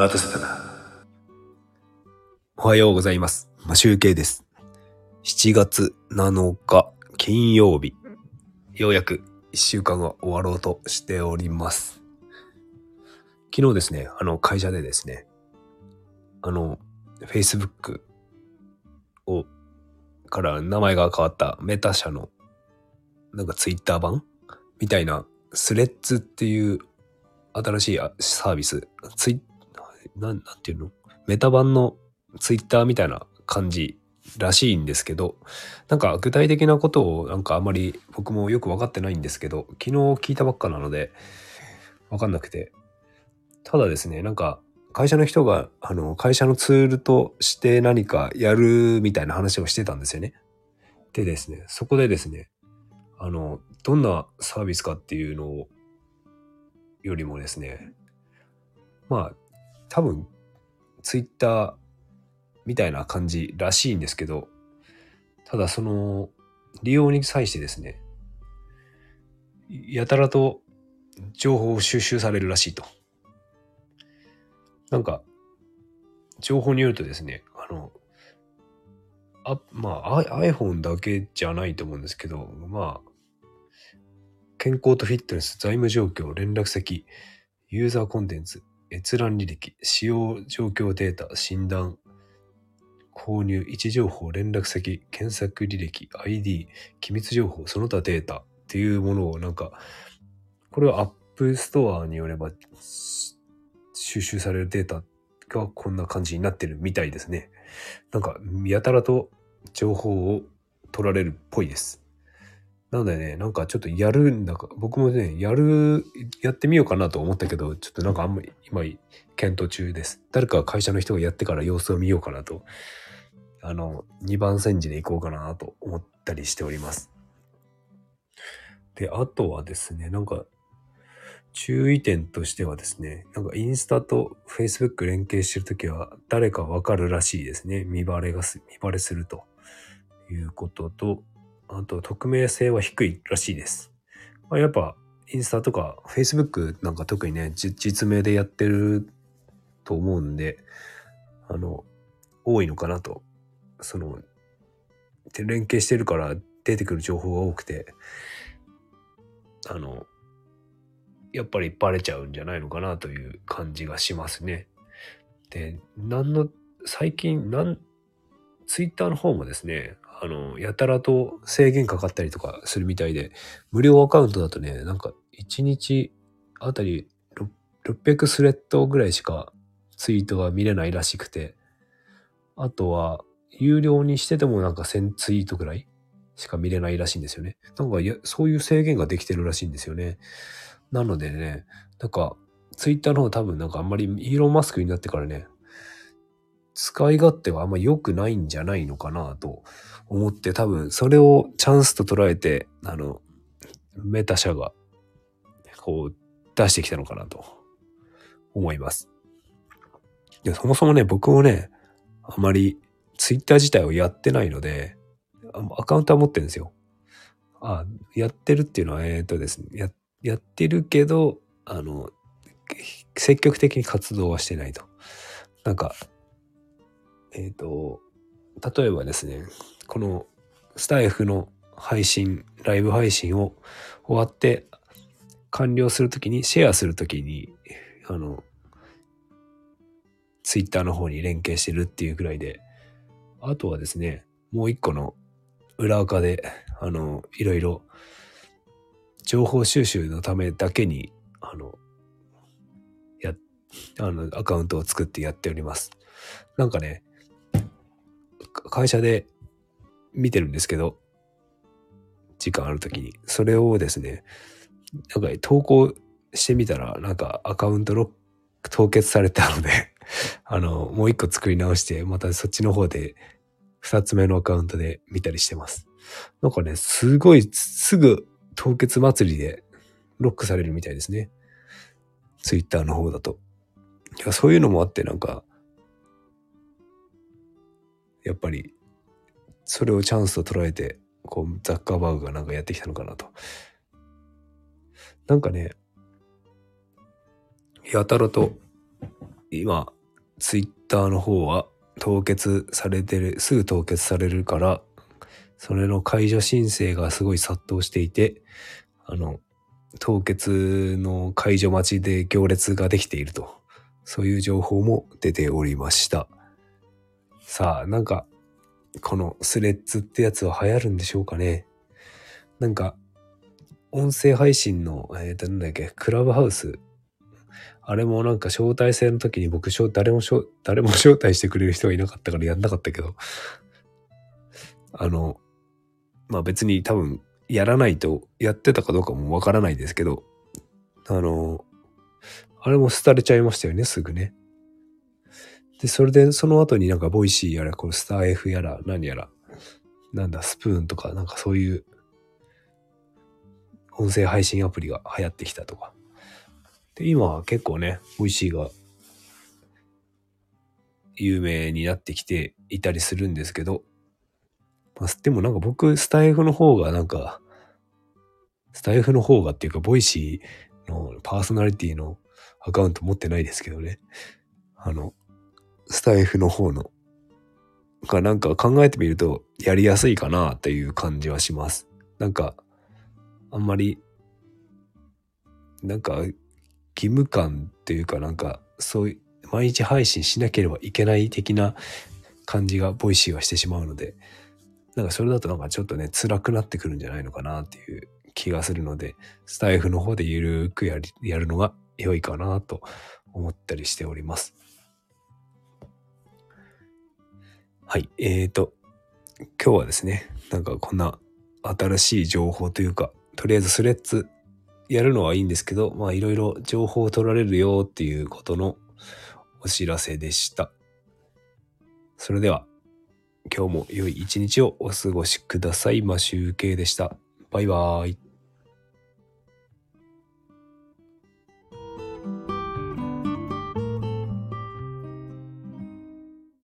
待たせたな。おはようございます。まあ、集計です。7月7日金曜日。ようやく1週間が終わろうとしております。昨日ですね、あの会社でですね、あの、Facebook を、から名前が変わったメタ社の、なんか Twitter 版？みたいな、スレッズっていう新しいサービス、ツイッなん、なんていうの？メタ版のツイッターみたいな感じらしいんですけど、なんか具体的なことをなんかあまり僕もよく分かってないんですけど、昨日聞いたばっかなので、分かんなくて。ただですね、なんか会社の人が、あの、会社のツールとして何かやるみたいな話をしてたんですよね。でですね、そこでですね、あの、どんなサービスかっていうのを、よりもですね、まあ、多分、ツイッターみたいな感じらしいんですけど、ただその、利用に際してですね、やたらと情報を収集されるらしいと。なんか、情報によるとですね、あの、あまあ、iPhone だけじゃないと思うんですけど、まあ、健康とフィットネス、財務状況、連絡先、ユーザーコンテンツ、閲覧履歴、使用状況データ、診断、購入、位置情報、連絡先、検索履歴、ID、機密情報、その他データっていうものをなんか、これは App Store によれば収集されるデータがこんな感じになってるみたいですね。なんか、やたらと情報を取られるっぽいです。なのでね、なんかちょっとやるんだか、僕もね、やる、やってみようかなと思ったけど、ちょっとなんかあんまり今検討中です。誰か会社の人がやってから様子を見ようかなと、あの、2番煎じで行こうかなと思ったりしております。で、あとはですね、なんか、注意点としてはですね、なんかインスタと Facebook 連携してるときは誰かわかるらしいですね。見バレがす、見バレするということと、あと匿名性は低いらしいです。まあ、やっぱインスタとか Facebook なんか特にね、実名でやってると思うんで、あの、多いのかなと。その、連携してるから出てくる情報が多くて、あの、やっぱりバレちゃうんじゃないのかなという感じがしますね。で、なんの、最近、なん、ツイッターの方もですね、あの、やたらと制限かかったりとかするみたいで、無料アカウントだとね、なんか1日あたり600スレッドぐらいしかツイートが見れないらしくて、あとは、有料にしててもなんか1000ツイートぐらいしか見れないらしいんですよね。なんかや、そういう制限ができてるらしいんですよね。なのでね、なんか、ツイッターの方多分なんかあんまりイーロン・マスクになってからね、使い勝手はあんま良くないんじゃないのかなと思って多分それをチャンスと捉えて、あの、メタ社がこう出してきたのかなと思います。で、そもそもね、僕もね、あまりツイッター自体をやってないので、アカウントは持ってるんですよ。あ、やってるっていうのは、えっ、とですね、や、やってるけど、あの、積極的に活動はしてないと。なんか、えっ、と、例えばですね、このスタイフの配信、ライブ配信を終わって完了するときに、シェアするときに、あの、ツイッターの方に連携してるっていうぐらいで、あとはですね、もう一個の裏垢で、あの、いろいろ情報収集のためだけに、あの、や、あの、アカウントを作ってやっております。なんかね、会社で見てるんですけど、時間あるときに、それをですね、なんか投稿してみたら、なんかアカウントロック凍結されたので、あの、もう一個作り直して、またそっちの方で、二つ目のアカウントで見たりしてます。なんかね、すごい、すぐ凍結祭りでロックされるみたいですね。ツイッターの方だと。いや、そういうのもあって、なんか、やっぱり、それをチャンスと捉えて、こう、ザッカーバーグがなんかやってきたのかなと。なんかね、やたらと今、ツイッターの方は凍結されてる、すぐ凍結されるから、それの解除申請がすごい殺到していて、あの、凍結の解除待ちで行列ができていると、そういう情報も出ておりました。さあ、なんか、このスレッズってやつは流行るんでしょうかね。なんか、音声配信の、えっ、ー、と、なんだっけ、クラブハウス。あれもなんか招待制の時に僕、誰も、誰も招待してくれる人がいなかったからやんなかったけど、あの、まあ別に多分やらないとやってたかどうかもわからないですけど、あの、あれも廃れちゃいましたよね、すぐね。で、それでその後になんか Voicy やら、このスター F やら、何やら、なんだ、スプーンとか、なんかそういう音声配信アプリが流行ってきたとか。で、今は結構ね、 Voicy が有名になってきていたりするんですけど、まあ、でもなんか僕、スタエフの方がなんか、スタエフの方がっていうか、 Voicy のパーソナリティのアカウント持ってないですけどね。あの、スタエフの方の、がなんか考えてみるとやりやすいかなっていう感じはします。なんか、あんまり、なんか、義務感っていうかなんか、そういう、毎日配信しなければいけない的な感じが Voicy はしてしまうので、なんかそれだとなんかちょっとね、辛くなってくるんじゃないのかなっていう気がするので、スタイフの方でゆるくやり、やるのが良いかなと思ったりしております。はい。えーと、今日はですね、なんかこんな新しい情報というか、とりあえずスレッズやるのはいいんですけど、まあいろいろ情報を取られるよっていうことのお知らせでした。それでは今日も良い一日をお過ごしください。マシュウケイでした。バイバーイ。